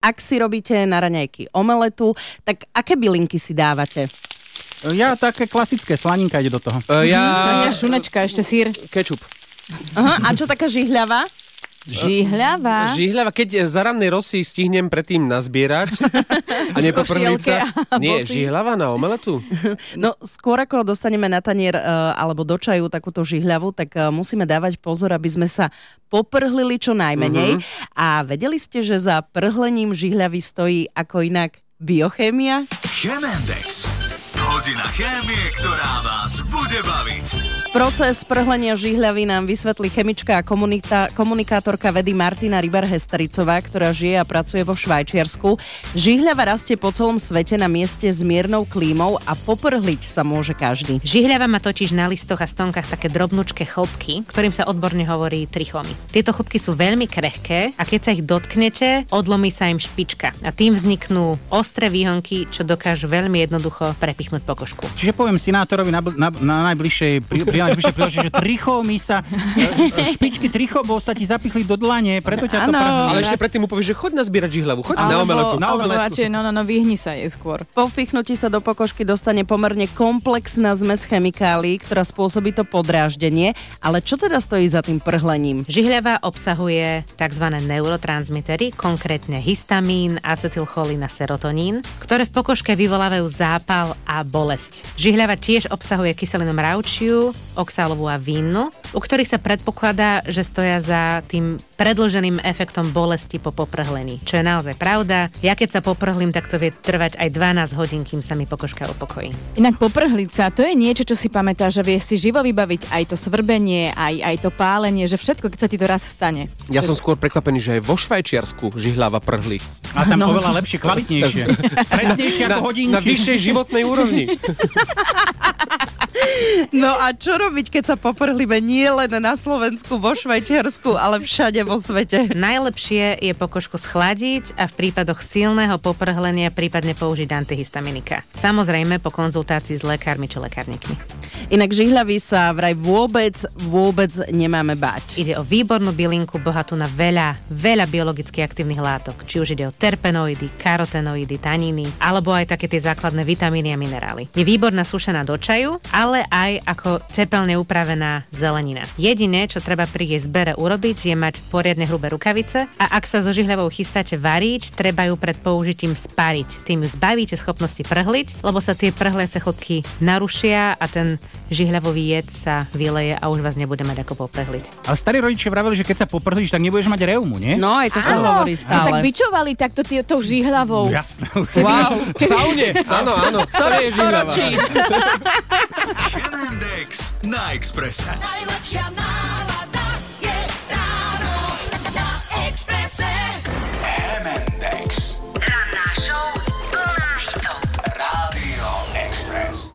ak si robíte na raňajky omeletu, tak aké bylinky si dávate? Ja také klasické, slaninka ide do toho. Uh, ja... Ja šunečka, ešte sír. Kečup. Aha, a čo taká žihľava? Žihľava. Žihľava, keď za rannej rosy stihnem predtým nazbierať a Košielke sa. a Nie, bosy. žihľava na omeletu? No skôr ako dostaneme na tanier uh, alebo do čaju takúto žihľavu, tak musíme dávať pozor, aby sme sa poprhlili čo najmenej. A vedeli ste, že za prhlením žihľavy stojí ako inak biochémia? Chemendex. Hodina chémie, ktorá vás bude baviť. Proces prhlenia žihľavy nám vysvetlí chemička a komunita, komunikátorka vedy Martina Rybar-Hestericová, ktorá žije a pracuje vo Švajčiarsku. Žihľava rastie po celom svete na mieste s miernou klímou a poprhliť sa môže každý. Žihľava má totiž na listoch a stonkách také drobnučké chlopky, ktorým sa odborne hovorí trichomy. Tieto chlopky sú veľmi krehké a keď sa ich dotknete, odlomí sa im špička a tým vzniknú ostré výhonky, čo dokážu veľmi jednoducho prepichnúť pokožku. Čiže poviem senátorovi na, na, na najbližšej, pri, pri najbližšej príležitosti, že trichómy sa, e, špičky trichobov sa ti zapichli do dlane, preto ťa to Áno. prhlí. Ale ešte predtým mu povieš, že choď nazbierať žihľavu, choď na Alebo, omeletu. Na omeletku. no, no, no, vyhni sa jej skôr. Po vpichnutí sa do pokožky dostane pomerne komplexná zmes chemikálií, ktorá spôsobí to podráždenie. Ale čo teda stojí za tým prhlením? Žihľava obsahuje tzv. neurotransmitery, konkrétne histamín, acetylcholín a serotonín, ktoré v pokožke vyvolávajú zápal a bolesť. Žihľava tiež obsahuje kyselinu mravčiu, oxálovú a vínu, u ktorých sa predpokladá, že stoja za tým predlženým efektom bolesti po poprhlení, čo je naozaj pravda. Ja keď sa poprhlím, tak to vie trvať aj 12 hodín, kým sa mi pokožka upokojí. Inak poprhliť sa, to je niečo, čo si pamätáš, že vieš si živo vybaviť aj to svrbenie, aj, aj to pálenie, že všetko, keď sa ti to raz stane. Ja som skôr prekvapený, že aj vo Švajčiarsku žihľava prhlí. A tam oveľa lepšie, kvalitnejšie. Presnejšie ako Na, hodinky. na vyššej životnej úrovni. No a čo robiť, keď sa poprhlíme nie len na Slovensku, vo Švajčiarsku, ale všade vo svete? Najlepšie je pokožku schladiť a v prípadoch silného poprhlenia prípadne použiť antihistaminika. Samozrejme po konzultácii s lekármi či lekárnikmi. Inak žihľavy sa vraj vôbec, vôbec nemáme báť. Ide o výbornú bylinku bohatú na veľa, veľa biologicky aktívnych látok. Či už ide o terpenoidy, karotenoidy, taniny, alebo aj také tie základné vitamíny a minerály. Je výborná sušená do čaju, ale aj ako cepelne upravená zelenina. Jediné, čo treba pri jej zbere urobiť, je mať poriadne hrubé rukavice a ak sa so žihľavou chystáte variť, treba ju pred použitím spariť. Tým ju zbavíte schopnosti prhliť, lebo sa tie prhliace chodky narušia a ten žihľavový jed sa vyleje a už vás nebude mať ako poprhliť. Ale starí rodičia vraveli, že keď sa poprhlíš, tak nebudeš mať reumu, nie? No, aj to sa hovorí si tak stále. bičovali takto tie, tou žihľavou. Jasné. Wow, v saune. Áno, áno. To je žihľava. Na Expresse. Najlepšia